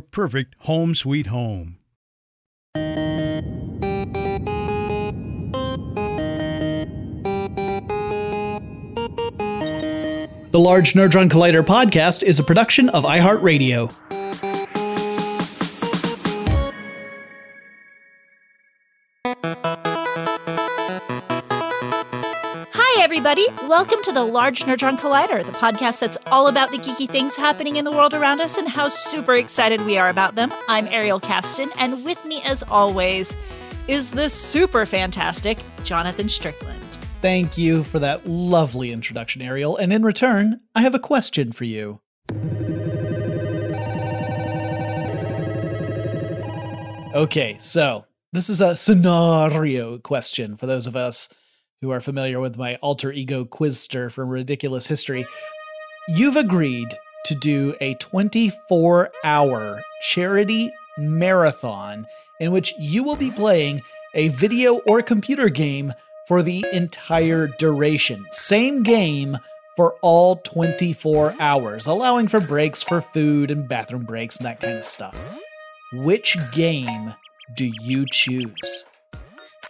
perfect home sweet home. The Large Nerdron Collider podcast is a production of iHeartRadio. Everybody. Welcome to the Large Nerdron Collider, the podcast that's all about the geeky things happening in the world around us and how super excited we are about them. I'm Ariel Casten, and with me, as always, is the super fantastic Jonathan Strickland. Thank you for that lovely introduction, Ariel. And in return, I have a question for you. Okay, so this is a scenario question for those of us who are familiar with my alter ego Quizster from Ridiculous History. You've agreed to do a 24 hour charity marathon in which you will be playing a video or computer game for the entire duration. Same game for all 24 hours, allowing for breaks for food and bathroom breaks and that kind of stuff. Which game do you choose?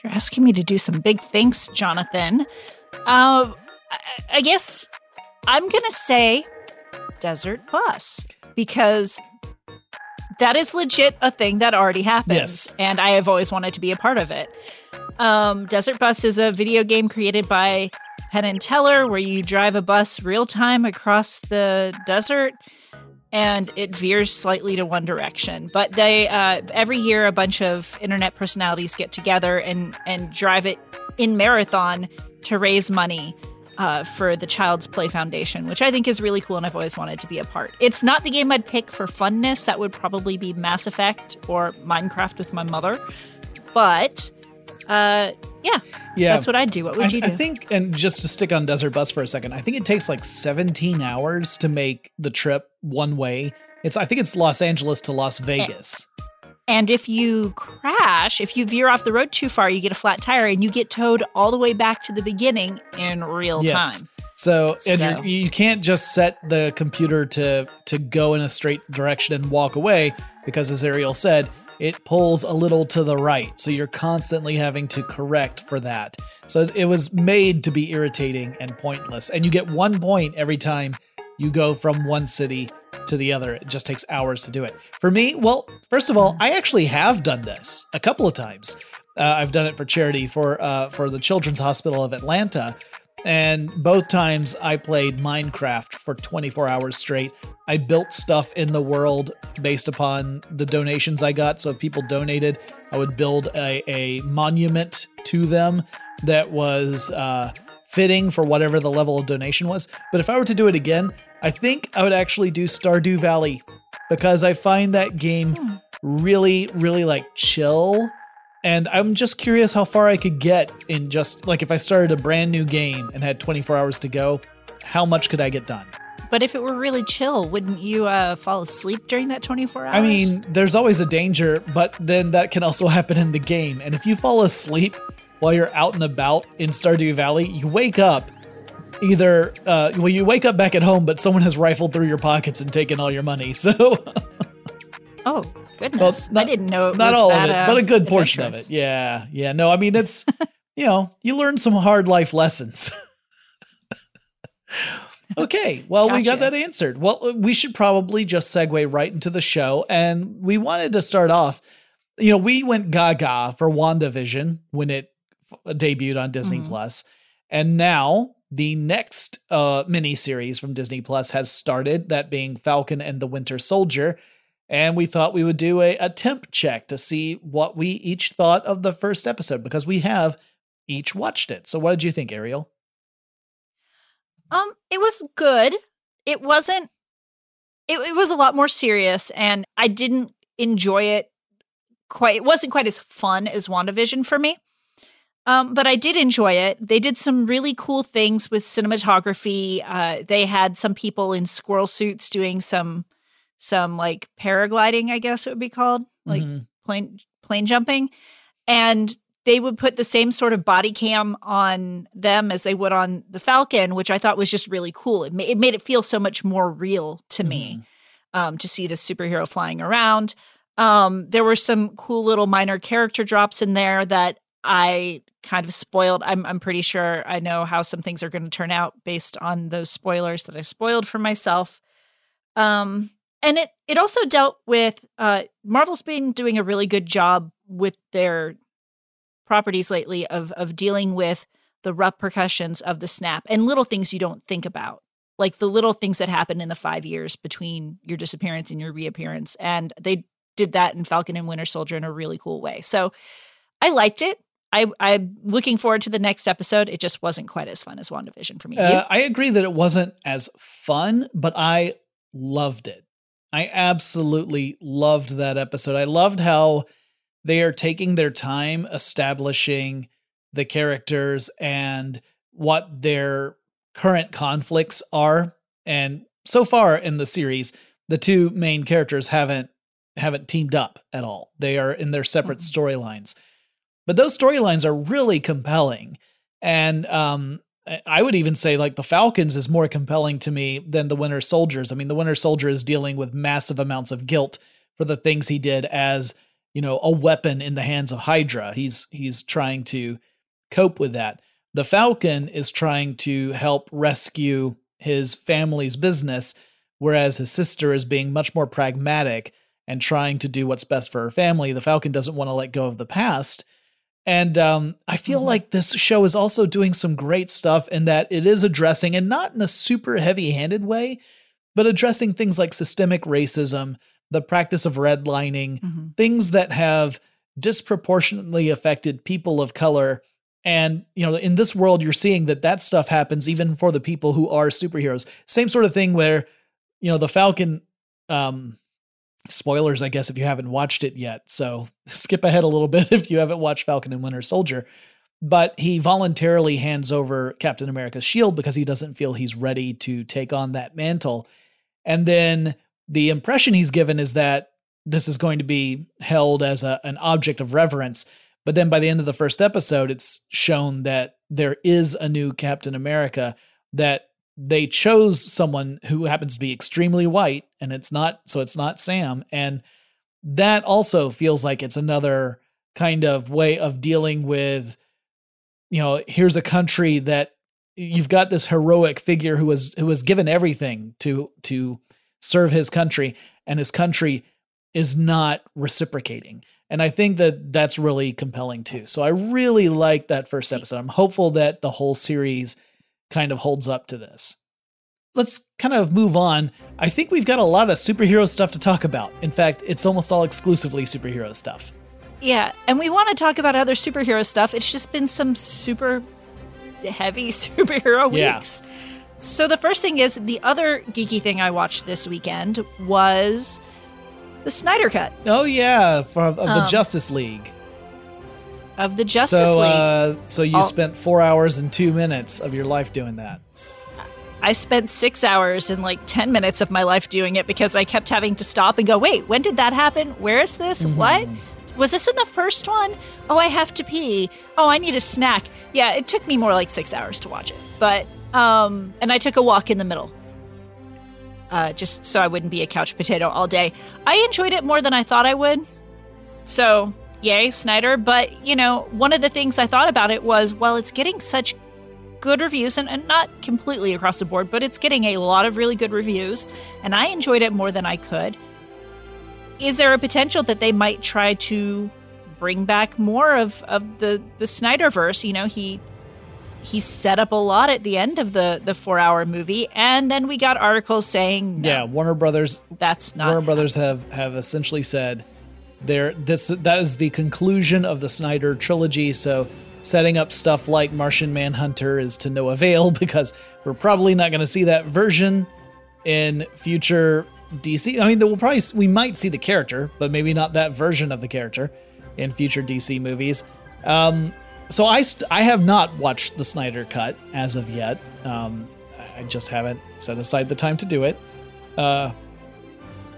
You're asking me to do some big things, Jonathan. Uh, I, guess I'm going to say Desert Bus because that is legit a thing that already happens. Yes. And I have always wanted to be a part of it. Um, Desert Bus is a video game created by Penn and Teller where you drive a bus real time across the desert and it veers slightly to one direction. But they uh, every year a bunch of internet personalities get together and and drive it in marathon to raise money uh, for the Child's Play Foundation, which I think is really cool and I've always wanted to be a part. It's not the game I'd pick for funness. That would probably be Mass Effect or Minecraft with my mother. But uh, yeah, Yeah. that's what I'd do. What would I, you do? I think, and just to stick on Desert Bus for a second, I think it takes like 17 hours to make the trip one way. It's I think it's Los Angeles to Las Vegas. And if you crash, if you veer off the road too far, you get a flat tire and you get towed all the way back to the beginning in real Yes. time. So, and So- You're, you can't just set the computer to to go in a straight direction and walk away because, as Ariel said, it pulls a little to the right. So you're constantly having to correct for that. So it was made to be irritating and pointless. And you get one point every time you go from one city to the other. It just takes hours to do it. For me, well, first of all, I actually have done this a couple of times. Uh, I've done it for charity for uh, for the Children's Hospital of Atlanta. And both times I played Minecraft for 24 hours straight. I built stuff in the world based upon the donations I got. So if people donated, I would build a, a monument to them that was uh, fitting for whatever the level of donation was. But if I were to do it again, I think I would actually do Stardew Valley because I find that game really, really like chill. And I'm just curious how far I could get in just like if I started a brand new game and had 24 hours to go, how much could I get done? But if it were really chill, wouldn't you uh, fall asleep during that 24 hours? I mean, there's always a danger, but then that can also happen in the game. And if you fall asleep while you're out and about in Stardew Valley, you wake up either, uh, well, you wake up back at home, but someone has rifled through your pockets and taken all your money. So. Oh goodness! not- I didn't know it not was all that, of it, uh, but a good portion of it. Yeah, yeah. No, I mean it's you know you learn some hard life lessons. okay, well we got that answered. Well, uh, we should probably just segue right into the show, and we wanted to start off. You know, we went gaga for WandaVision when it f- debuted on Disney Mhm. Plus, and now the next uh mini series from Disney Plus has started. That being Falcon and the Winter Soldier. And we thought we would do a, a temp check to see what we each thought of the first episode because we have each watched it. So, what did you think, Ariel? Um, it was good. It wasn't. It, it was a lot more serious, and I didn't enjoy it quite. It wasn't quite as fun as WandaVision for me. Um, but I did enjoy it. They did some really cool things with cinematography. Uh, they had some people in squirrel suits doing some, some like paragliding, I guess it would be called, like Mhm. plane plane jumping, and they would put the same sort of body cam on them as they would on the Falcon, which I thought was just really cool. It, ma- it made it feel so much more real to me um, to see the superhero flying around. Um, there were some cool little minor character drops in there that I kind of spoiled. I'm, I'm pretty sure I know how some things are going to turn out based on those spoilers that I spoiled for myself. Um, and it it also dealt with uh, Marvel's been doing a really good job with their properties lately of of dealing with the repercussions of the snap and little things you don't think about like the little things that happen in the five years between your disappearance and your reappearance and they did that in falcon and winter soldier in a really cool way so i liked it I, I'm looking forward to the next episode. It just wasn't quite as fun as WandaVision for me. Uh, I agree that it wasn't as fun, but I loved it. I absolutely loved that episode. I loved how they are taking their time establishing the characters and what their current conflicts are. And so far in the series, the two main characters haven't haven't teamed up at all. They are in their separate Mhm. storylines. But those storylines are really compelling. And um I- would even say like the Falcons is more compelling to me than the Winter Soldiers. I mean, the Winter Soldier is dealing with massive amounts of guilt for the things he did as, you know, a weapon in the hands of Hydra. He's he's trying to cope with that. The Falcon is trying to help rescue his family's business, whereas his sister is being much more pragmatic and trying to do what's best for her family. The Falcon doesn't want to let go of the past. And um, I feel Mhm. like this show is also doing some great stuff in that it is addressing, and not in a super heavy handed way, but addressing things like systemic racism, the practice of redlining, Mhm. things that have disproportionately affected people of color. And, you know, in this world, you're seeing that that stuff happens even for the people who are superheroes. Same sort of thing where, you know, the Falcon, um, spoilers, I guess, if you haven't watched it yet. So skip ahead a little bit if you haven't watched Falcon and Winter Soldier. But he voluntarily hands over Captain America's shield because he doesn't feel he's ready to take on that mantle. And then the impression he's given is that this is going to be held as a, an object of reverence. But then by the end of the first episode, it's shown that there is a new Captain America, that they chose someone who happens to be extremely white, and it's not, so it's not Sam. And that also feels like it's another kind of way of dealing with, you know, here's a country that you've got this heroic figure who was who was given everything to to serve his country and his country is not reciprocating. And i think that that's really compelling too. So i really like that first episode. I'm hopeful that the whole series kind of holds up to this. Let's kind of move on. I think we've got a lot of superhero stuff to talk about. In fact, it's almost all exclusively superhero stuff. Yeah, and we want to talk about other superhero stuff. It's just been some super heavy superhero Yeah. weeks. So the first thing is the other geeky thing I watched this weekend was the Snyder Cut Oh yeah, from of the Um, Justice League. Of the Justice so, League. uh, so you spent four hours and two minutes of your life doing that. I spent six hours and like 10 minutes of my life doing it because I kept having to stop and go, wait, when did that happen? Where is this? What? Was this in the first one? Oh, I have to pee. Oh, I need a snack. Yeah, it took me more like six hours to watch it. But, um, and I took a walk in the middle. Uh, just so I wouldn't be a couch potato all day. I enjoyed it more than I thought I would. So, yay, Snyder. But, you know, one of the things I thought about it was, well, it's getting such good reviews and, and not completely across the board, but it's getting a lot of really good reviews. And I enjoyed it more than I could. Is there a potential that they might try to bring back more of, of the, the Snyderverse? You know, he he set up a lot at the end of the, the four hour movie, and then we got articles saying no, Yeah, Warner Brothers that's not Warner Brothers have have essentially said there this that is the conclusion of the Snyder trilogy. So setting up stuff like Martian Manhunter is to no avail because we're probably not going to see that version in future DC. I mean, we'll probably we might see the character, but maybe not that version of the character in future DC movies. Um, so I st- I have not watched the Snyder cut as of yet. Um, I just haven't set aside the time to do it. Uh,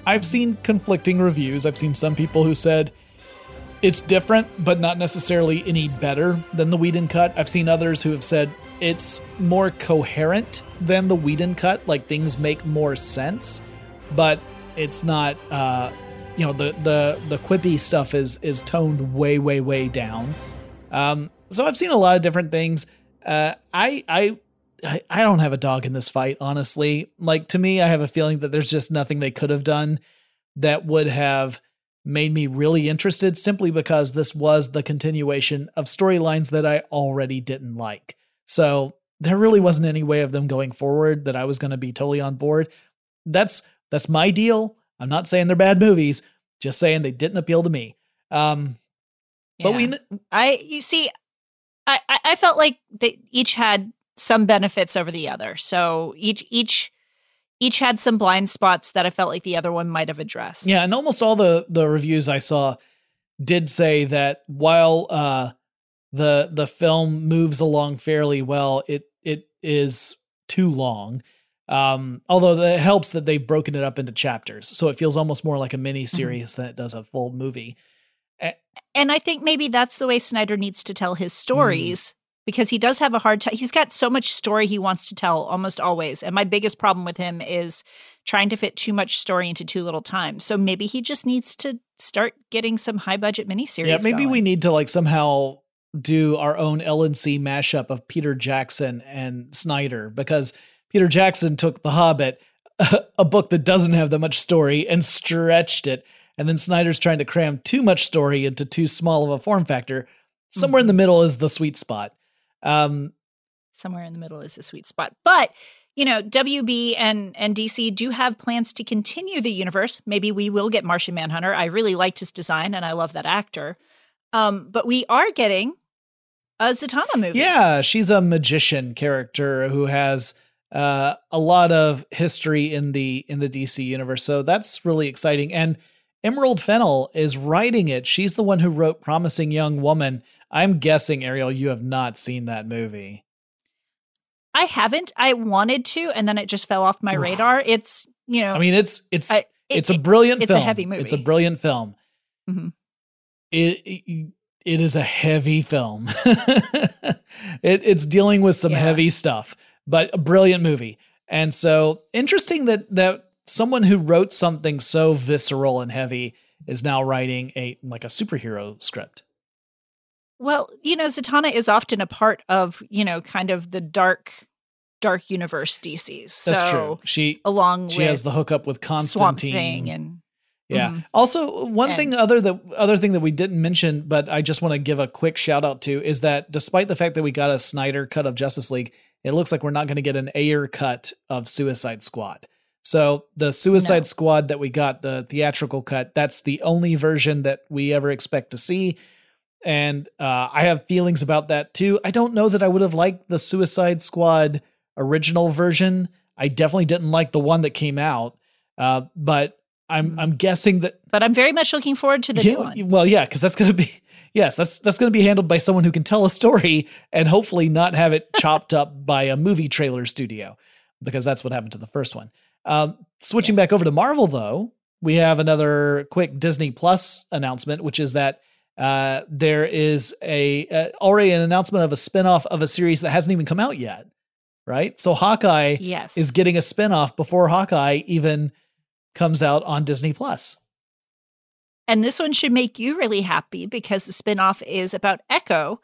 I've seen conflicting reviews. I've seen some people who said it's different, but not necessarily any better than the Whedon cut. I've seen others who have said it's more coherent than the Whedon cut, like things make more sense, but it's not. Uh, you know, the the the quippy stuff is is toned way way way down. Um, so I've seen a lot of different things. Uh, I I I, I don't have a dog in this fight, honestly. Like to me, I have a feeling that there's just nothing they could have done that would have made me really interested simply because this was the continuation of storylines that I already didn't like. So there really wasn't any way of them going forward that I was going to be totally on board. That's that's my deal. I'm not saying they're bad movies, just saying they didn't appeal to me. Um but we Yeah. I you see, I I felt like they each had some benefits over the other. So each each each had some blind spots that I felt like the other one might have addressed. Yeah, and almost all the the reviews I saw did say that while uh the the film moves along fairly well, it it is too long. Um although it helps that they've broken it up into chapters. So it feels almost more like a mini series than it does a full movie. And I think maybe that's the way Snyder needs to tell his stories because he does have a hard time. He's got so much story he wants to tell almost always. And my biggest problem with him is trying to fit too much story into too little time. So maybe he just needs to start getting some high budget miniseries. yeah, maybe we need to like somehow do our own LNC mashup of Peter Jackson and Snyder because Peter Jackson took The Hobbit, a book that doesn't have that much story, and stretched it. And then Snyder's trying to cram too much story into too small of a form factor. Somewhere in the mm-hmm. middle is the sweet spot. Um, somewhere in the middle is a sweet spot. But you know, WB and and DC do have plans to continue the universe. Maybe we will get Martian Manhunter. I really liked his design and I love that actor. Um, but we are getting a Zatanna movie. yeah, she's a magician character who has uh, a lot of history in the in the DC universe. So that's really exciting. And Emerald Fennell is writing it. She's the one who wrote Promising Young Woman. I'm guessing Ariel, you have not seen that movie. I haven't. I wanted to, and then it just fell off my radar. It's you know, I mean, it's it's I- it- it's a it- brilliant it's a heavy movie. It's a brilliant film. Mhm. It, it it is a heavy film. it it's dealing with some Yeah. heavy stuff, but a brilliant movie. And so interesting that that someone who wrote something so visceral and heavy is now writing a like a superhero script. Well, you know, Zatanna is often a part of, you know, kind of the dark, dark universe DCs. So That's true. She along she with has the hookup with Constantine. And Yeah. Mhm. Also, one And- thing other that other thing that we didn't mention, but I just want to give a quick shout out to is that despite the fact that we got a Snyder cut of Justice League, it looks like we're not going to get an Ayer cut of Suicide Squad. So the Suicide No. Squad that we got, the theatrical cut, that's the only version that we ever expect to see. And uh, I have feelings about that too. I don't know that I would have liked the Suicide Squad original version. I definitely didn't like the one that came out. Uh, but I'm I'm guessing that But I'm very much looking forward to the yeah, new one. Well, yeah, because that's going to be yes, that's that's going to be handled by someone who can tell a story and hopefully not have it chopped up by a movie trailer studio, because that's what happened to the first one. Um, switching back over to Marvel, though, we have another quick Disney Plus announcement, which is that uh, there is a uh, already an announcement of a spinoff of a series that hasn't even come out yet. Right, so Hawkeye Yes. is getting a spinoff before Hawkeye even comes out on Disney Plus. And this one should make you really happy because the spinoff is about Echo,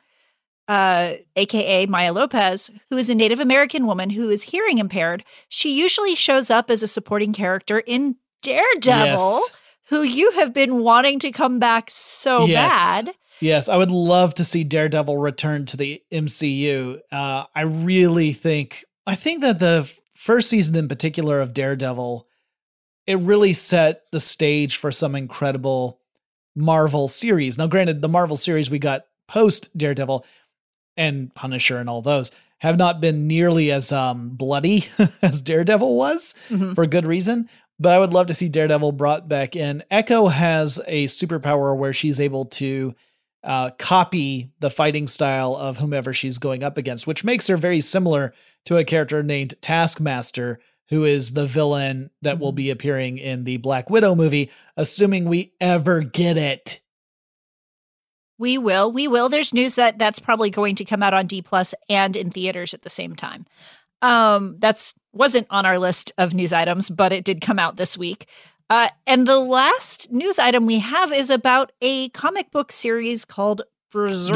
uh, aka Maya Lopez, who is a Native American woman who is hearing impaired. She usually shows up as a supporting character in Daredevil, Yes. Who you have been wanting to come back so Yes. bad. Yes, I would love to see Daredevil return to the MCU. Uh, I really think I think that the first season in particular of Daredevil it really set the stage for some incredible Marvel series. Now, granted, the Marvel series we got post Daredevil and Punisher and all those have not been nearly as um, bloody as Daredevil was Mhm. for good reason. But I would love to see Daredevil brought back in. Echo has a superpower where she's able to uh, copy the fighting style of whomever she's going up against, which makes her very similar to a character named Taskmaster, who is the villain that will be appearing in the Black Widow movie, assuming we ever get it. We will. We will. There's news that that's probably going to come out on D Plus and in theaters at the same time. Um, that's wasn't on our list of news items, but it did come out this week. Uh, and the last news item we have is about a comic book series called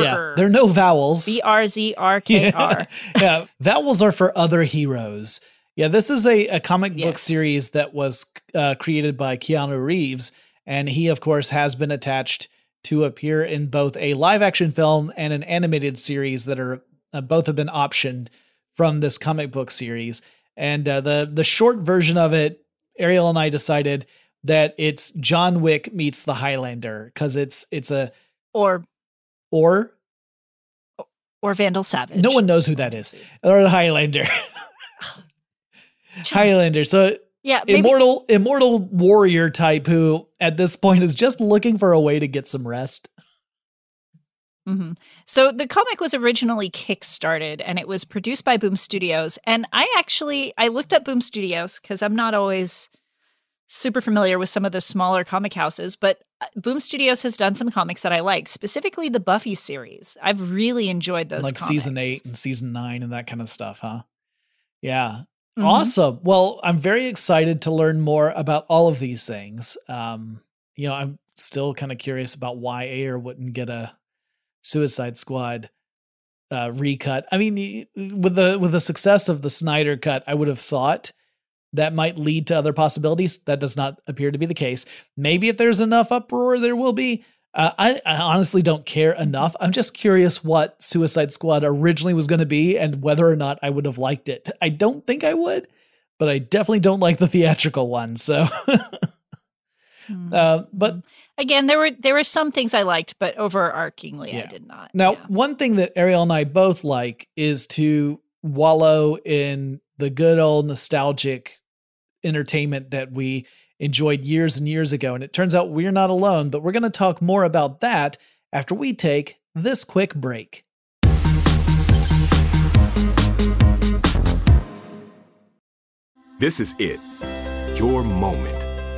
Yeah, there are no vowels. B R Z R K R. yeah, vowels are for other heroes. Yeah, this is a, a comic book series that was uh, created by Keanu Reeves, and he, of course, has been attached to appear in both a live action film and an animated series that are uh, both have been optioned from this comic book series. And uh, the the short version of it, Ariel and I decided that it's John Wick meets the Highlander because it's it's a Or or or Vandal Savage. no one knows who that is or the Highlander. Highlander. So Yeah, maybe, immortal immortal warrior type who at this point is just looking for a way to get some rest. Mhm. So the comic was originally kickstarted and it was produced by Boom Studios. And I actually I looked up Boom Studios because I'm not always super familiar with some of the smaller comic houses, but uh, Boom Studios has done some comics that I like, specifically the Buffy series. I've really enjoyed those like season 8 and season 9 and that kind of stuff, huh? Yeah. Mhm. Awesome. Well, I'm very excited to learn more about all of these things. Um, you know, I'm still kind of curious about why Ayer wouldn't get a Suicide Squad uh, recut. I mean, with the with the success of the Snyder cut, I would have thought that might lead to other possibilities. That does not appear to be the case. Maybe if there's enough uproar, there will be. Uh, I, I honestly don't care enough. I'm just curious what Suicide Squad originally was going to be and whether or not I would have liked it. I don't think I would, but I definitely don't like the theatrical one. So, Mhm. uh, but Again, there were there were some things I liked, but overarchingly I did not. Now, Yeah. one thing that Ariel and I both like is to wallow in the good old nostalgic entertainment that we enjoyed years and years ago. And it turns out we're not alone, but we're going to talk more about that after we take this quick break. This is it. Your moment.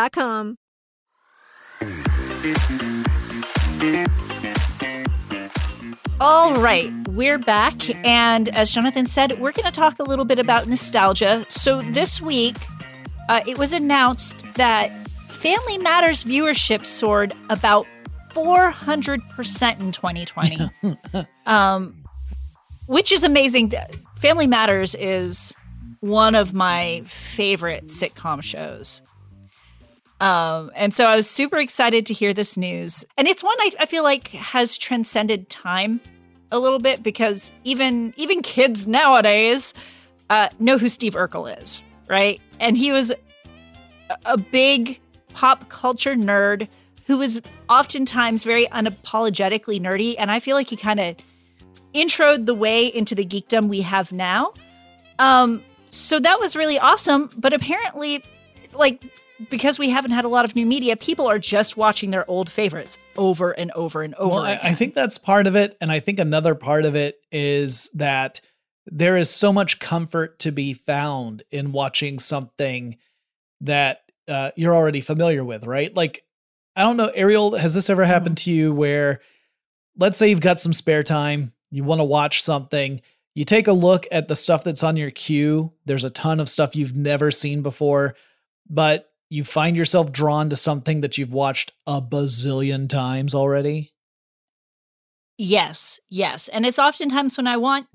A. All right, we're back. And as Jonathan said, we're going to talk a little bit about nostalgia. So this week, uh, it was announced that Family Matters viewership soared about 400% in 2020, um, which is amazing. Family Matters is one of my favorite sitcom shows. Um, and so I was super excited to hear this news. And it's one I, I feel like has transcended time a little bit because even even kids nowadays uh, know who Steve Urkel is, right? And he was a, big pop culture nerd who was oftentimes very unapologetically nerdy. And I feel like he kind of introed the way into the geekdom we have now. Um, so that was really awesome. But apparently, like because we haven't had a lot of new media, people are just watching their old favorites over and over and over. Well, I, I, think that's part of it. And I think another part of it is that there is so much comfort to be found in watching something that uh, you're already familiar with, right? Like, I don't know, Ariel, has this ever happened mm-hmm. to you where, let's say you've got some spare time, you want to watch something, you take a look at the stuff that's on your queue, there's a ton of stuff you've never seen before, but you find yourself drawn to something that you've watched a bazillion times already? Yes, yes. And it's oftentimes when I want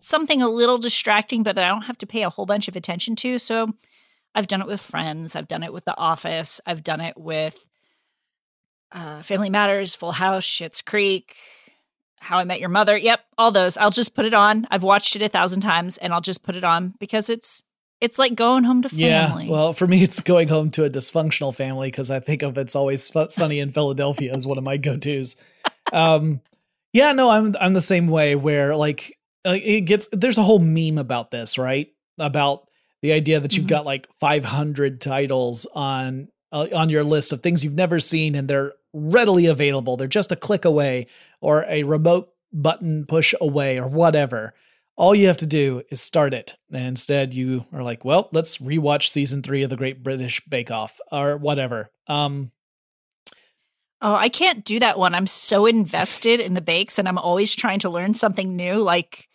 something a little distracting, but I don't have to pay a whole bunch of attention to. So I've done it with friends, I've done it with The Office, I've done it with uh, Family Matters, Full House, Schitt's Creek, How I Met Your Mother. Yep, all those. I'll just put it on. I've watched it a thousand times and I'll just put it on because it's it's like going home to family. Yeah, well, for me, it's going home to a dysfunctional family because I think of it's always sunny in Philadelphia as one of my go tos. Um, yeah, no, I'm I'm the same way. Where like it gets there's a whole meme about this, right? About the idea that you've mm-hmm. got like 500 titles on uh, on your list of things you've never seen, and they're readily available. They're just a click away or a remote button push away or whatever all you have to do is start it. And instead, you are like, well, let's rewatch season three of the Great British Bake Off or whatever. Um, oh, I can't do that one. I'm so invested in the bakes, and I'm always trying to learn something new. Like,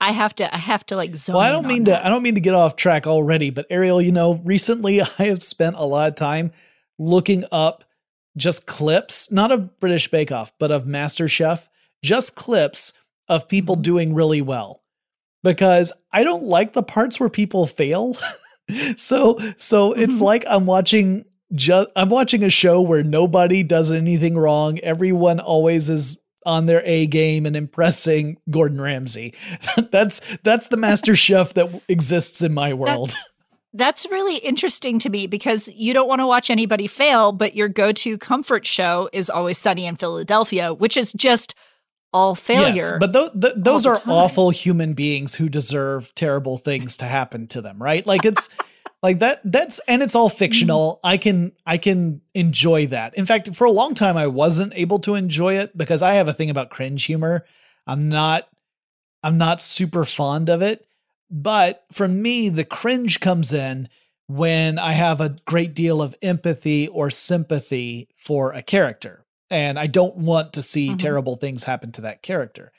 I have to, I have to like zone. Well, I don't mean that. to, I don't mean to get off track already, but Ariel, you know, recently I have spent a lot of time looking up just clips, not of British Bake Off, but of Master Chef, just clips of people mm-hmm. doing really well because I don't like the parts where people fail. so so it's mm-hmm. like I'm watching just I'm watching a show where nobody does anything wrong. Everyone always is on their A game and impressing Gordon Ramsay. that's that's the master chef that exists in my world. That's, that's really interesting to me because you don't want to watch anybody fail, but your go-to comfort show is always Sunny in Philadelphia, which is just all failure. Yes, but th- th- those are awful human beings who deserve terrible things to happen to them, right? Like it's like that that's and it's all fictional. Mm-hmm. I can I can enjoy that. In fact, for a long time I wasn't able to enjoy it because I have a thing about cringe humor. I'm not I'm not super fond of it. But for me, the cringe comes in when I have a great deal of empathy or sympathy for a character. And I don't want to see mm-hmm. terrible things happen to that character.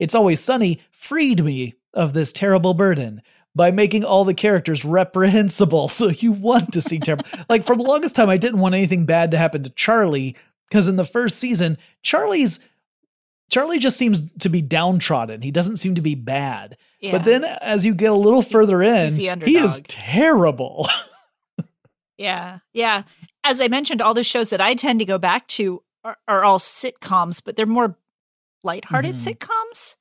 It's Always Sunny freed me of this terrible burden by making all the characters reprehensible. So you want to see terrible. like for the longest time, I didn't want anything bad to happen to Charlie because in the first season, Charlie's Charlie just seems to be downtrodden. He doesn't seem to be bad. Yeah. But then as you get a little further in, he is terrible. yeah. Yeah. As I mentioned, all the shows that I tend to go back to are, are all sitcoms, but they're more lighthearted mm-hmm. sitcoms.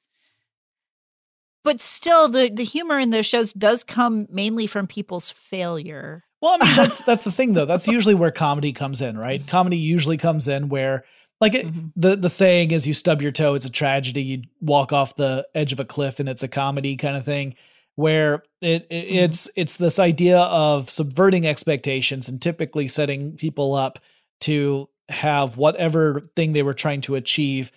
But still the the humor in those shows does come mainly from people's failure. Well, I mean that's that's the thing though. That's usually where comedy comes in, right? Comedy usually comes in where like it, mm-hmm. the the saying is, you stub your toe, it's a tragedy. You walk off the edge of a cliff, and it's a comedy kind of thing. Where it, it mm-hmm. it's it's this idea of subverting expectations and typically setting people up to have whatever thing they were trying to achieve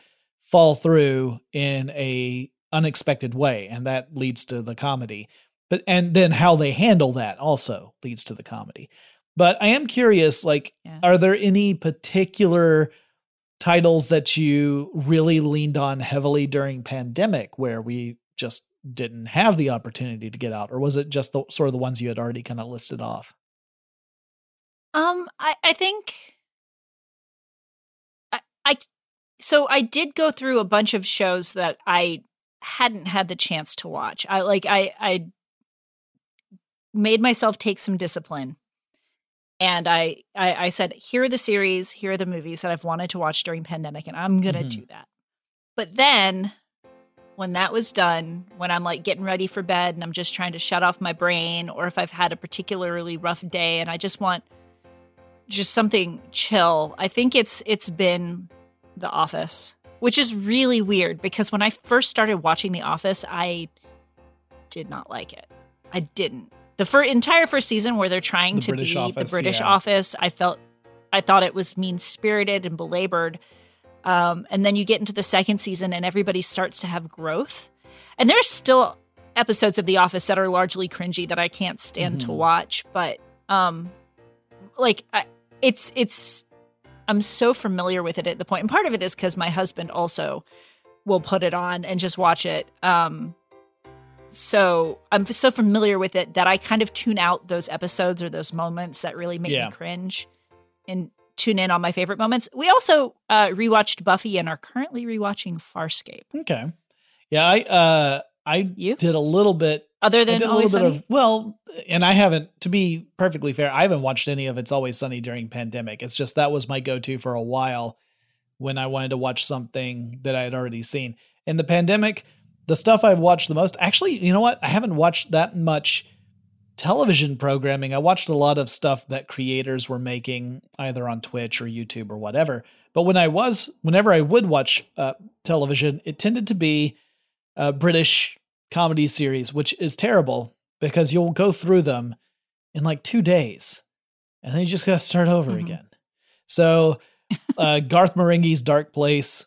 fall through in a unexpected way and that leads to the comedy. But and then how they handle that also leads to the comedy. But i am curious like yeah. are there any particular titles that you really leaned on heavily during pandemic where we just didn't have the opportunity to get out or was it just the sort of the ones you had already kind of listed off? Um i i think i so i did go through a bunch of shows that i hadn't had the chance to watch. I like i i made myself take some discipline. And I, I, I said here are the series here are the movies that i've wanted to watch during pandemic and i'm gonna mm-hmm. do that. But then when that was done when i'm like getting ready for bed and i'm just trying to shut off my brain or if i've had a particularly rough day and i just want just something chill i think it's it's been the office which is really weird because when i first started watching the office i did not like it i didn't the fir- entire first season where they're trying the to British be office, the British yeah. office, I felt I thought it was mean spirited and belabored. Um, and then you get into the second season and everybody starts to have growth. And there's still episodes of The Office that are largely cringy that I can't stand mm-hmm. to watch, but um, like I, it's it's I'm so familiar with it at the point. And part of it is because my husband also will put it on and just watch it. Um, so I'm so familiar with it that I kind of tune out those episodes or those moments that really make yeah. me cringe and tune in on my favorite moments. We also uh, rewatched Buffy and are currently rewatching Farscape. Okay. Yeah, I uh I you? did a little bit other than a little bit of well, and I haven't to be perfectly fair, I haven't watched any of It's Always Sunny during pandemic. It's just that was my go-to for a while when I wanted to watch something that I had already seen. In the pandemic, the stuff I've watched the most, actually, you know what? I haven't watched that much television programming. I watched a lot of stuff that creators were making either on Twitch or YouTube or whatever. But when I was, whenever I would watch uh, television, it tended to be a British comedy series, which is terrible because you'll go through them in like two days and then you just got to start over mm-hmm. again. So, uh, Garth Marenghi's Dark Place,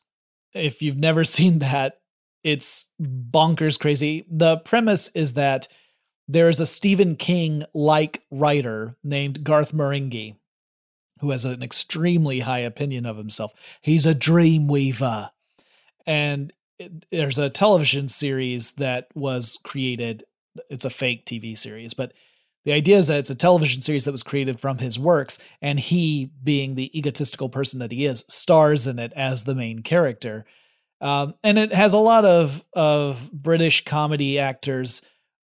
if you've never seen that, it's bonkers crazy. The premise is that there's a Stephen King like writer named Garth Marenghi who has an extremely high opinion of himself. He's a dream weaver. And there's a television series that was created. It's a fake TV series, but the idea is that it's a television series that was created from his works, and he, being the egotistical person that he is, stars in it as the main character. Um, and it has a lot of of British comedy actors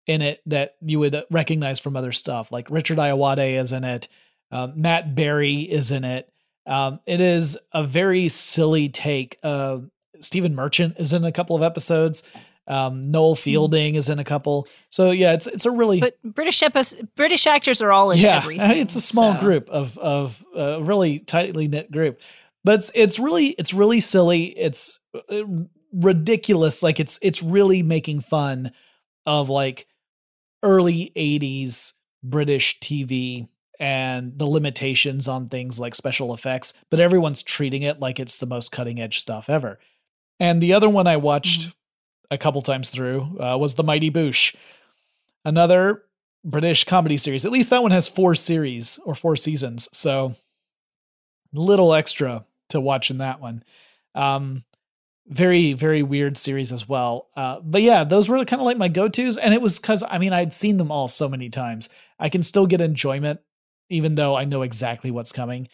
in it that you would recognize from other stuff. Like Richard Ayoade is in it, uh, Matt Berry is in it. Um, it is a very silly take. Uh, Stephen Merchant is in a couple of episodes. Um, Noel Fielding is in a couple. So yeah, it's it's a really But British British actors are all in yeah, everything. it's a small so- group of of a really tightly knit group, but it's, it's really it's really silly. It's uh, ridiculous. Like it's it's really making fun of like early '80s British TV and the limitations on things like special effects, but everyone's treating it like it's the most cutting edge stuff ever. And the other one I watched a couple times through uh, was The Mighty Boosh, another British comedy series. At least that one has four series or four seasons, so little extra to watch in that one. Um, very very weird series as well. Uh, but yeah, those were kind of like my go tos, and it was because I mean I'd seen them all so many times. I can still get enjoyment even though I know exactly what's coming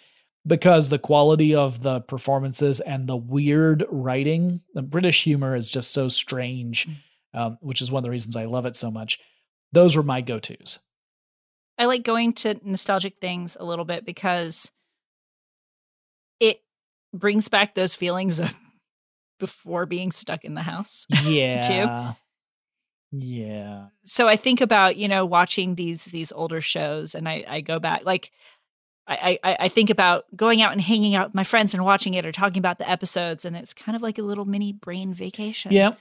because the quality of the performances and the weird writing, the British humor is just so strange, um, which is one of the reasons I love it so much. Those were my go tos. I like going to nostalgic things a little bit because it brings back those feelings of before being stuck in the house. Yeah. Yeah. so I think about you know watching these these older shows, and I I go back like I I think about going out and hanging out with my friends and watching it or talking about the episodes, and it's kind of like a little mini brain vacation. Yeah.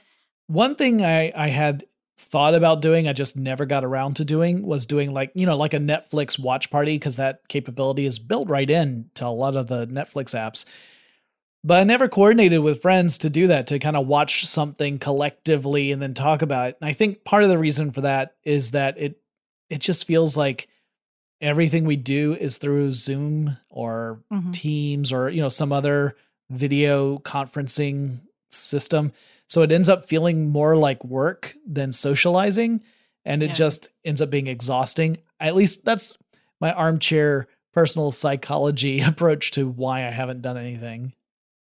One thing I I had thought about doing, I just never got around to doing, was doing like you know like a Netflix watch party because that capability is built right in to a lot of the Netflix apps. But I never coordinated with friends to do that to kind of watch something collectively and then talk about it. And I think part of the reason for that is that it it just feels like everything we do is through Zoom or Mhm. Teams or you know some other video conferencing system. So it ends up feeling more like work than socializing and it Yeah. just ends up being exhausting. At least that's my armchair personal psychology approach to why I haven't done anything.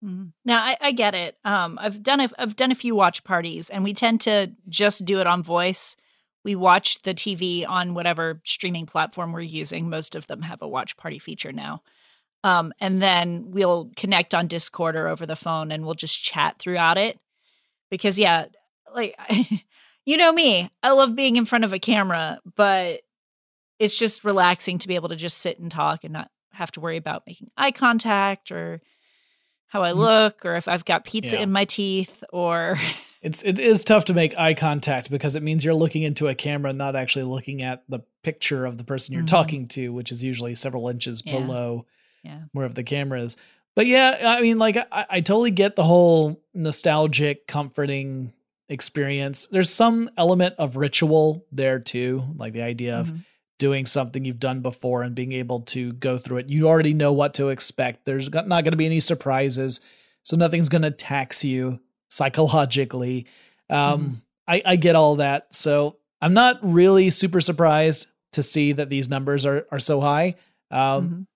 Mhm. Now I, I get it. Um, I've done a, I've done a few watch parties, and we tend to just do it on voice. We watch the TV on whatever streaming platform we're using. Most of them have a watch party feature now. Um, and then we'll connect on Discord or over the phone, and we'll just chat throughout it. Because yeah, like you know me, I love being in front of a camera, but it's just relaxing to be able to just sit and talk and not have to worry about making eye contact or how I look or if I've got pizza Yeah. in my teeth or It's it is tough to make eye contact because it means you're looking into a camera, not actually looking at the picture of the person you're Mhm. talking to, which is usually several inches Yeah. below yeah. wherever the camera is. But yeah, I mean, like I, I totally get the whole nostalgic, comforting experience. There's some element of ritual there too, like the idea of Mhm. Doing something you've done before and being able to go through it. You already know what to expect. There's not going to be any surprises, so nothing's going to tax you psychologically. Um, I, I get all that, so I'm not really super surprised to see that these numbers are are so high. Um, Mhm.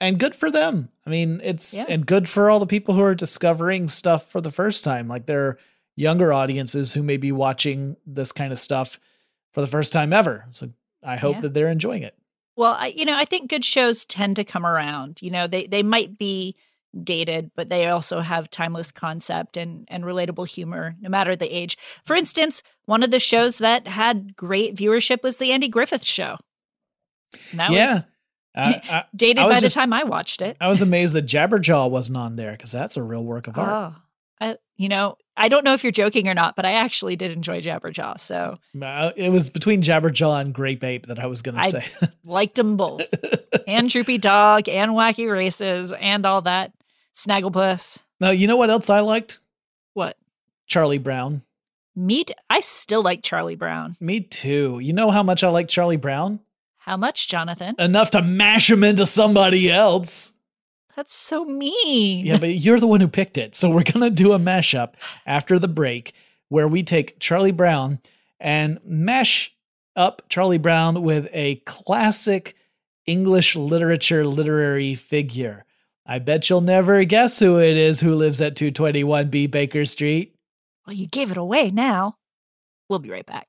and good for them. I mean, it's Yeah. and good for all the people who are discovering stuff for the first time. Like there are younger audiences who may be watching this kind of stuff for the first time ever. So I hope Yeah. that they're enjoying it. Well, I you know, I think good shows tend to come around. You know, they they might be dated, but they also have timeless concept and and relatable humor no matter the age. For instance, one of the shows that had great viewership was the Andy Griffith show. And that yeah. was I, I, dated by was the time I watched it. I was amazed that Jabberjaw wasn't on there because that's a real work of art. Oh. I, you know, I don't know if you're joking or not, but I actually did enjoy Jabberjaw. So It was between Jabberjaw and Grape Ape that I was going to I- say. liked them both. and Droopy Dog and Wacky Races and all that. Snagglepuss. now, you know what else I liked? What? Charlie Brown. Meat? I still like Charlie Brown. Me too. You know how much I like Charlie Brown? How much, Jonathan? Enough to mash him into somebody else. That's so mean. Yeah, but you're the one who picked it. So we're going to do a mashup after the break where we take Charlie Brown and mash up Charlie Brown with a classic English literature literary figure. I bet you'll never guess who it is who lives at 221B Baker Street. Well, you gave it away now. We'll be right back.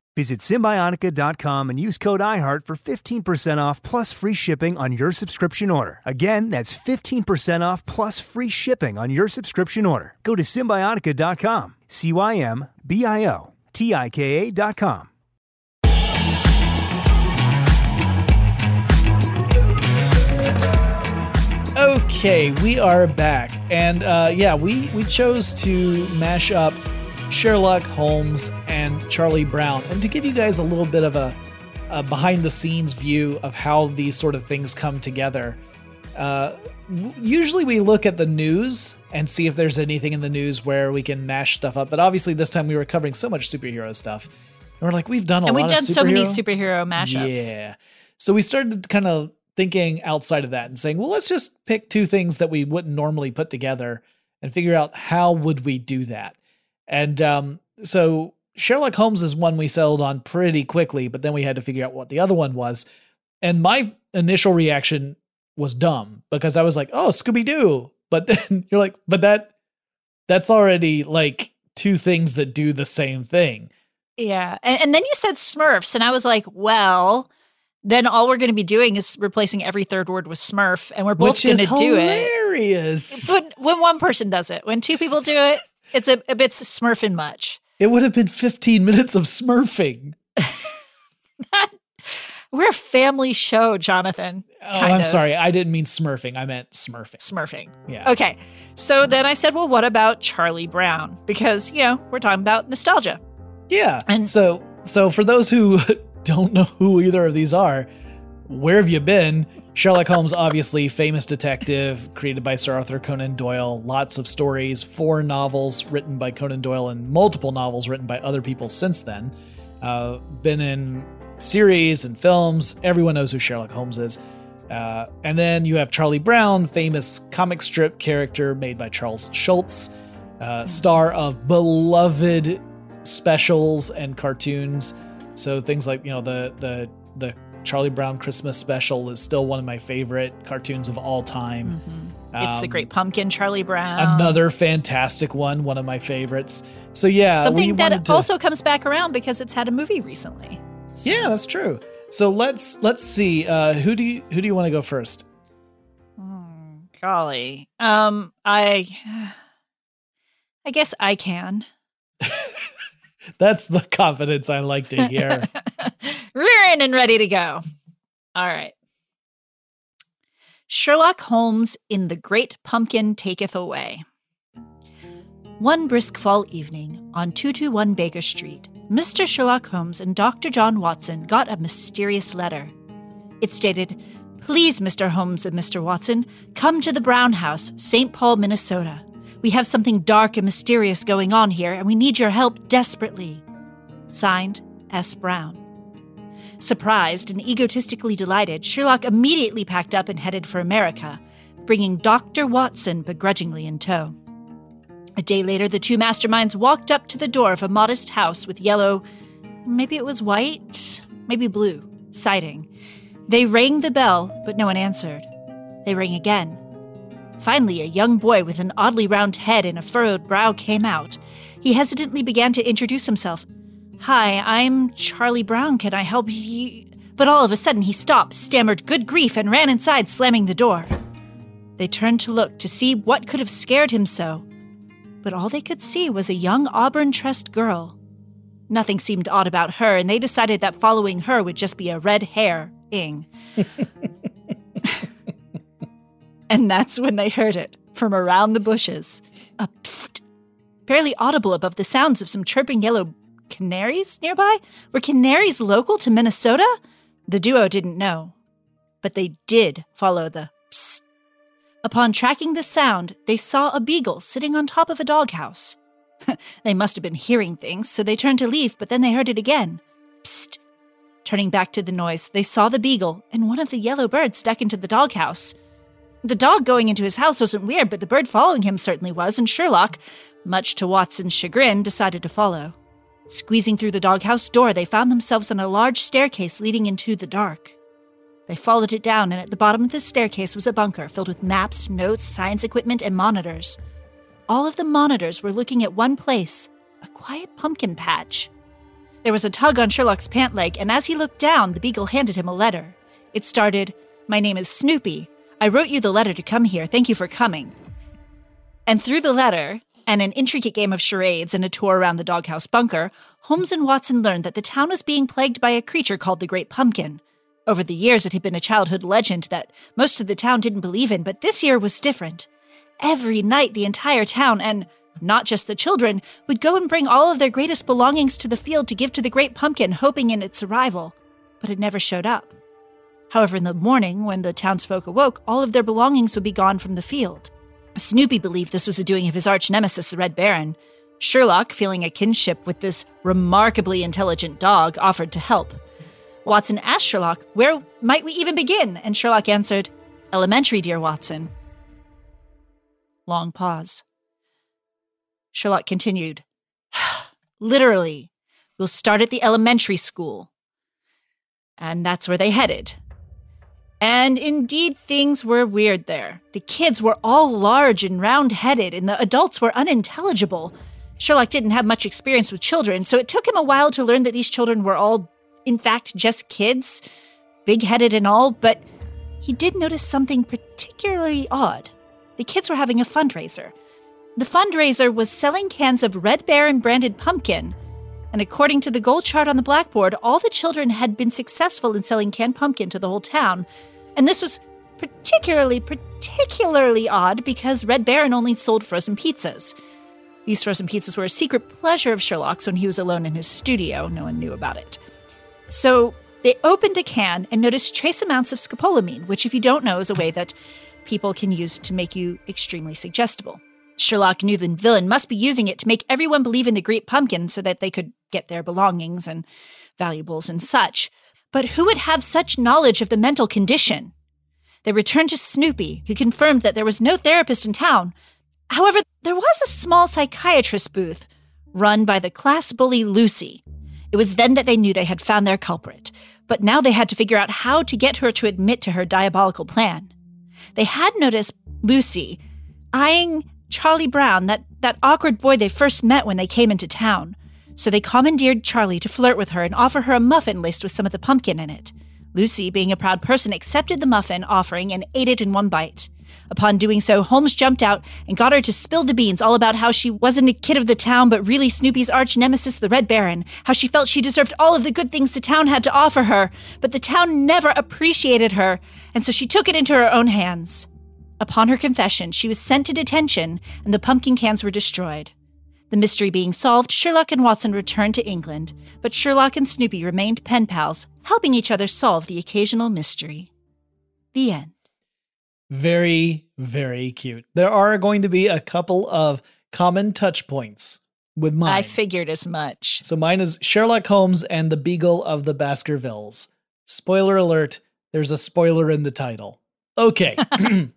Visit Cymbiotika.com and use code IHEART for 15% off plus free shipping on your subscription order. Again, that's 15% off plus free shipping on your subscription order. Go to Cymbiotika.com, C Y M B I O T I K A.com. Okay, we are back, and uh, yeah, we we chose to mash up Sherlock Holmes and Charlie Brown, and to give you guys a little bit of a, a behind the scenes view of how these sort of things come together. Uh, usually, we look at the news and see if there's anything in the news where we can mash stuff up, but obviously, this time we were covering so much superhero stuff, and we're like, we've done a lot. and lot we've done so many superhero- superhero mashups. yeah. So we started kind of thinking outside of that and saying, well, let's just pick two things that we wouldn't normally put together and figure out how would we do that. And um, so Sherlock Holmes is one we settled on pretty quickly, but then we had to figure out what the other one was. And my initial reaction was dumb because I was like, "Oh, Scooby Doo," but then you're like, "But that that's already like two things that do the same thing." Yeah. And, and then you said Smurfs, and I was like, well, then all we're going to be doing is replacing every third word with Smurf, and we're both going to do it. hilarious. But when one person does it, when two people do it, it's a, a bit Smurfing much. It would have been 15 minutes of smurfing. We're a family show, Jonathan. Oh, I'm of. sorry. I didn't mean smurfing. I meant smurfing. Smurfing. Yeah. Okay. So then I said, well, what about Charlie Brown? Because, you know, we're talking about nostalgia. Yeah. And- so so for those who don't know who either of these are, where have you been? Sherlock Holmes, obviously famous detective, created by Sir Arthur Conan Doyle. Lots of stories, four novels written by Conan Doyle, and multiple novels written by other people since then. Uh, been in series and films. Everyone knows who Sherlock Holmes is. Uh, and then you have Charlie Brown, famous comic strip character made by Charles Schulz, uh, star of beloved specials and cartoons. So things like you know the the the Charlie Brown Christmas special is still one of my favorite cartoons of all time. It's the Um, Great Pumpkin, Charlie Brown. Another fantastic one, one of my favorites. So yeah, Something that to- also comes back around because it's had a movie recently. So- yeah, that's true. So let's let's see. Uh, who do you who do you want to go first? Hmm, golly. Um, I I guess I can. That's the confidence I like to hear. Rearing and ready to go. All right. Sherlock Holmes in The Great Pumpkin Taketh Away. One brisk fall evening on 221 Baker Street, Mr. Sherlock Holmes and Dr. John Watson got a mysterious letter. It stated, Please, Mr. Holmes and Mr. Watson, come to the Brown House, St. Paul, Minnesota. We have something dark and mysterious going on here, and we need your help desperately. Signed, S. Brown. Surprised and egotistically delighted, Sherlock immediately packed up and headed for America, bringing Dr. Watson begrudgingly in tow. A day later, the two masterminds walked up to the door of a modest house with yellow, maybe it was white, maybe blue, siding. They rang the bell, but no one answered. They rang again. Finally, a young boy with an oddly round head and a furrowed brow came out. He hesitantly began to introduce himself. Hi, I'm Charlie Brown. Can I help you? But all of a sudden, he stopped, stammered good grief, and ran inside, slamming the door. They turned to look to see what could have scared him so but all they could see was a young auburn tressed girl. Nothing seemed odd about her, and they decided that following her would just be a red hair ing. and that's when they heard it from around the bushes. A psst, barely audible above the sounds of some chirping yellow canaries nearby. Were canaries local to Minnesota? The duo didn't know, but they did follow the psst Upon tracking the sound, they saw a beagle sitting on top of a doghouse. they must have been hearing things, so they turned to leave, but then they heard it again. Psst. Turning back to the noise, they saw the beagle and one of the yellow birds stuck into the doghouse. The dog going into his house wasn't weird, but the bird following him certainly was, and Sherlock, much to Watson's chagrin, decided to follow. Squeezing through the doghouse door, they found themselves on a large staircase leading into the dark. They followed it down, and at the bottom of the staircase was a bunker filled with maps, notes, science equipment, and monitors. All of the monitors were looking at one place a quiet pumpkin patch. There was a tug on Sherlock's pant leg, and as he looked down, the beagle handed him a letter. It started, My name is Snoopy. I wrote you the letter to come here. Thank you for coming. And through the letter, and an intricate game of charades and a tour around the doghouse bunker, Holmes and Watson learned that the town was being plagued by a creature called the Great Pumpkin, over the years, it had been a childhood legend that most of the town didn't believe in, but this year was different. Every night, the entire town, and not just the children, would go and bring all of their greatest belongings to the field to give to the great pumpkin, hoping in its arrival, but it never showed up. However, in the morning, when the townsfolk awoke, all of their belongings would be gone from the field. Snoopy believed this was the doing of his arch nemesis, the Red Baron. Sherlock, feeling a kinship with this remarkably intelligent dog, offered to help. Watson asked Sherlock, Where might we even begin? And Sherlock answered, Elementary, dear Watson. Long pause. Sherlock continued, Literally, we'll start at the elementary school. And that's where they headed. And indeed, things were weird there. The kids were all large and round headed, and the adults were unintelligible. Sherlock didn't have much experience with children, so it took him a while to learn that these children were all in fact, just kids, big headed and all, but he did notice something particularly odd. The kids were having a fundraiser. The fundraiser was selling cans of Red Baron branded pumpkin, and according to the goal chart on the blackboard, all the children had been successful in selling canned pumpkin to the whole town. And this was particularly, particularly odd because Red Baron only sold frozen pizzas. These frozen pizzas were a secret pleasure of Sherlock's when he was alone in his studio. No one knew about it. So they opened a can and noticed trace amounts of scopolamine, which, if you don't know, is a way that people can use to make you extremely suggestible. Sherlock knew the villain must be using it to make everyone believe in the Great Pumpkin so that they could get their belongings and valuables and such. But who would have such knowledge of the mental condition? They returned to Snoopy, who confirmed that there was no therapist in town. However, there was a small psychiatrist booth run by the class bully Lucy, it was then that they knew they had found their culprit, but now they had to figure out how to get her to admit to her diabolical plan. They had noticed Lucy eyeing Charlie Brown, that, that awkward boy they first met when they came into town. So they commandeered Charlie to flirt with her and offer her a muffin laced with some of the pumpkin in it. Lucy, being a proud person, accepted the muffin offering and ate it in one bite. Upon doing so, Holmes jumped out and got her to spill the beans all about how she wasn't a kid of the town, but really Snoopy's arch nemesis, the Red Baron, how she felt she deserved all of the good things the town had to offer her, but the town never appreciated her, and so she took it into her own hands. Upon her confession, she was sent to detention, and the pumpkin cans were destroyed. The mystery being solved, Sherlock and Watson returned to England, but Sherlock and Snoopy remained pen pals, helping each other solve the occasional mystery. The end. Very, very cute. There are going to be a couple of common touch points with mine. I figured as much. So mine is Sherlock Holmes and the Beagle of the Baskervilles. Spoiler alert, there's a spoiler in the title. Okay.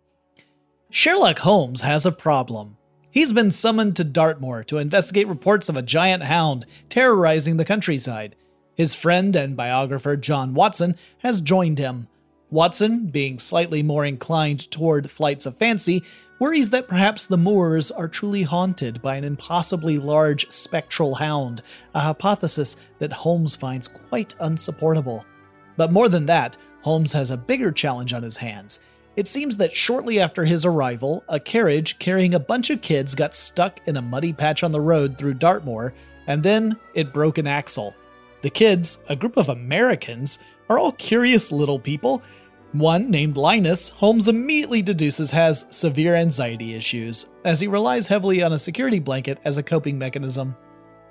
Sherlock Holmes has a problem. He's been summoned to Dartmoor to investigate reports of a giant hound terrorizing the countryside. His friend and biographer John Watson has joined him. Watson, being slightly more inclined toward flights of fancy, worries that perhaps the moors are truly haunted by an impossibly large spectral hound, a hypothesis that Holmes finds quite unsupportable. But more than that, Holmes has a bigger challenge on his hands. It seems that shortly after his arrival, a carriage carrying a bunch of kids got stuck in a muddy patch on the road through Dartmoor, and then it broke an axle. The kids, a group of Americans, are all curious little people one, named Linus, Holmes immediately deduces has severe anxiety issues, as he relies heavily on a security blanket as a coping mechanism.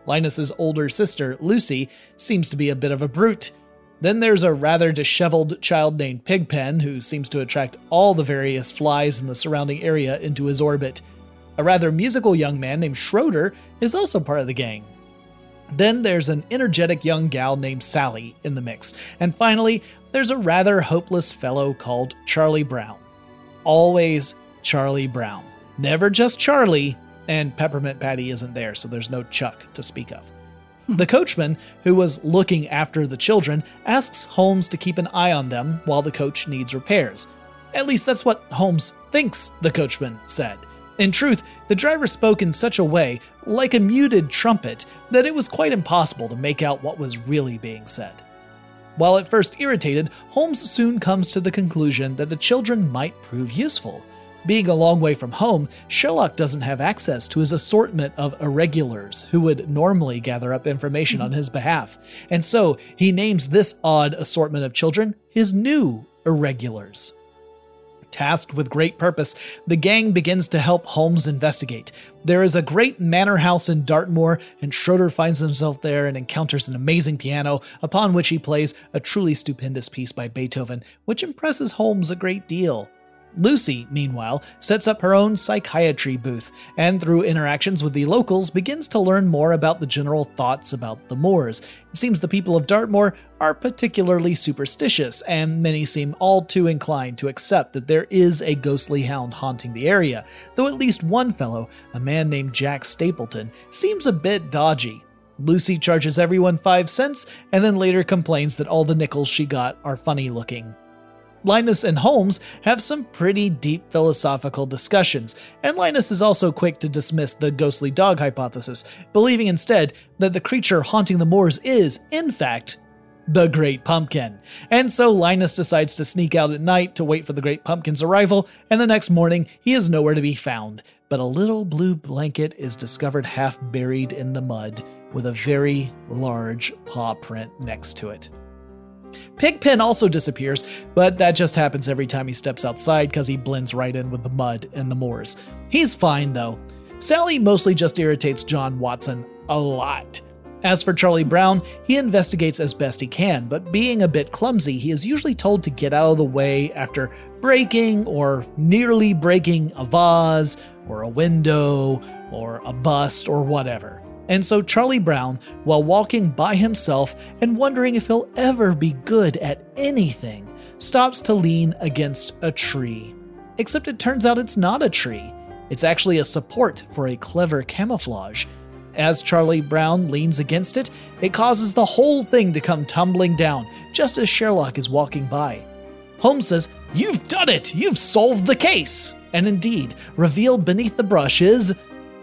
Linus's older sister, Lucy, seems to be a bit of a brute. Then there's a rather disheveled child named Pigpen, who seems to attract all the various flies in the surrounding area into his orbit. A rather musical young man named Schroeder is also part of the gang. Then there's an energetic young gal named Sally in the mix. And finally, there's a rather hopeless fellow called Charlie Brown. Always Charlie Brown. Never just Charlie, and Peppermint Patty isn't there, so there's no Chuck to speak of. The coachman, who was looking after the children, asks Holmes to keep an eye on them while the coach needs repairs. At least that's what Holmes thinks the coachman said. In truth, the driver spoke in such a way, like a muted trumpet, that it was quite impossible to make out what was really being said. While at first irritated, Holmes soon comes to the conclusion that the children might prove useful. Being a long way from home, Sherlock doesn't have access to his assortment of irregulars who would normally gather up information on his behalf, and so he names this odd assortment of children his new irregulars. Tasked with great purpose, the gang begins to help Holmes investigate. There is a great manor house in Dartmoor, and Schroeder finds himself there and encounters an amazing piano, upon which he plays a truly stupendous piece by Beethoven, which impresses Holmes a great deal. Lucy, meanwhile, sets up her own psychiatry booth, and through interactions with the locals, begins to learn more about the general thoughts about the Moors. It seems the people of Dartmoor are particularly superstitious, and many seem all too inclined to accept that there is a ghostly hound haunting the area, though at least one fellow, a man named Jack Stapleton, seems a bit dodgy. Lucy charges everyone five cents, and then later complains that all the nickels she got are funny looking. Linus and Holmes have some pretty deep philosophical discussions, and Linus is also quick to dismiss the ghostly dog hypothesis, believing instead that the creature haunting the moors is, in fact, the Great Pumpkin. And so Linus decides to sneak out at night to wait for the Great Pumpkin's arrival, and the next morning he is nowhere to be found. But a little blue blanket is discovered half buried in the mud, with a very large paw print next to it. Pigpen also disappears, but that just happens every time he steps outside because he blends right in with the mud and the moors. He's fine though. Sally mostly just irritates John Watson a lot. As for Charlie Brown, he investigates as best he can, but being a bit clumsy, he is usually told to get out of the way after breaking or nearly breaking a vase, or a window, or a bust, or whatever. And so Charlie Brown, while walking by himself and wondering if he'll ever be good at anything, stops to lean against a tree. Except it turns out it's not a tree. It's actually a support for a clever camouflage. As Charlie Brown leans against it, it causes the whole thing to come tumbling down, just as Sherlock is walking by. Holmes says, You've done it! You've solved the case! And indeed, revealed beneath the brush is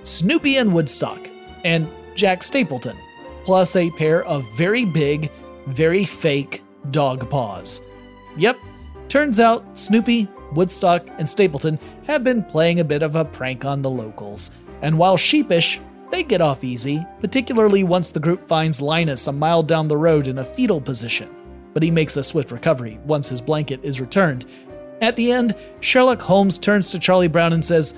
Snoopy and Woodstock, and Jack Stapleton, plus a pair of very big, very fake dog paws. Yep, turns out Snoopy, Woodstock, and Stapleton have been playing a bit of a prank on the locals. And while sheepish, they get off easy, particularly once the group finds Linus a mile down the road in a fetal position. But he makes a swift recovery once his blanket is returned. At the end, Sherlock Holmes turns to Charlie Brown and says,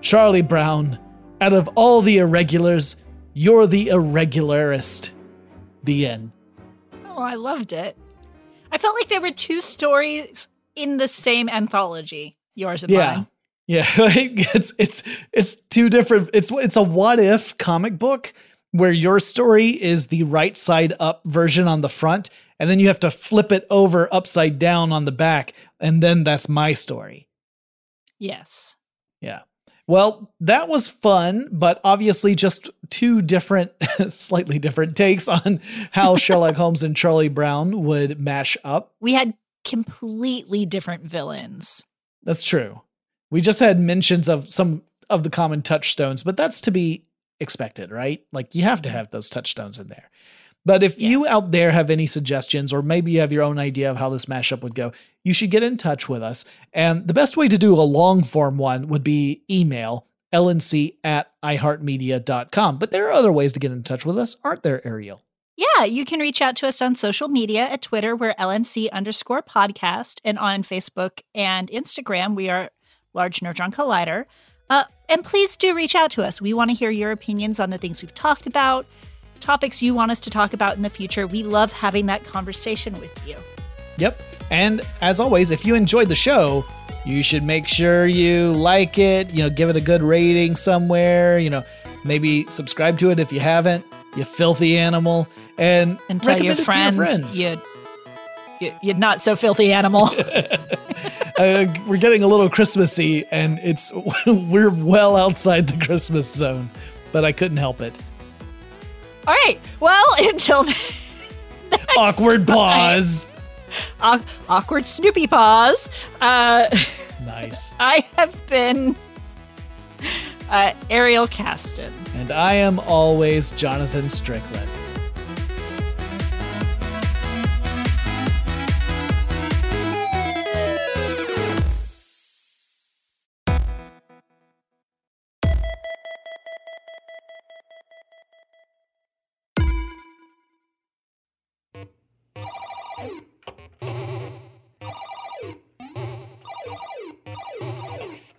Charlie Brown, out of all the irregulars, you're the irregularist. The end. Oh, I loved it. I felt like there were two stories in the same anthology, yours and Yeah. mine. Yeah, it's it's it's two different. It's it's a what if comic book where your story is the right side up version on the front, and then you have to flip it over upside down on the back, and then that's my story. Yes. Yeah. Well, that was fun, but obviously just two different, slightly different takes on how Sherlock Holmes and Charlie Brown would mash up. We had completely different villains. That's true. We just had mentions of some of the common touchstones, but that's to be expected, right? Like you have to mm-hmm. have those touchstones in there. But if you out there have any suggestions, or maybe you have your own idea of how this mashup would go, you should get in touch with us. And the best way to do a long form one would be email lnc at iheartmedia.com. But there are other ways to get in touch with us, aren't there, Ariel? Yeah, you can reach out to us on social media at Twitter, we're LNC underscore podcast, and on Facebook and Instagram, we are Large Nerdron Collider. Uh, and please do reach out to us. We want to hear your opinions on the things we've talked about, topics you want us to talk about in the future. We love having that conversation with you. Yep. And as always, if you enjoyed the show, you should make sure you like it, you know, give it a good rating somewhere, you know, maybe subscribe to it if you haven't, you filthy animal, and, And tell your friends, your friends. You, you, you're not so filthy animal. uh, we're getting a little Christmassy, and it's we're well outside the Christmas zone, but I couldn't help it. All right. Well, until Awkward pause. Aw- awkward Snoopy paws. Uh, Nice. I have been uh, Ariel Casten. And I am always Jonathan Strickland.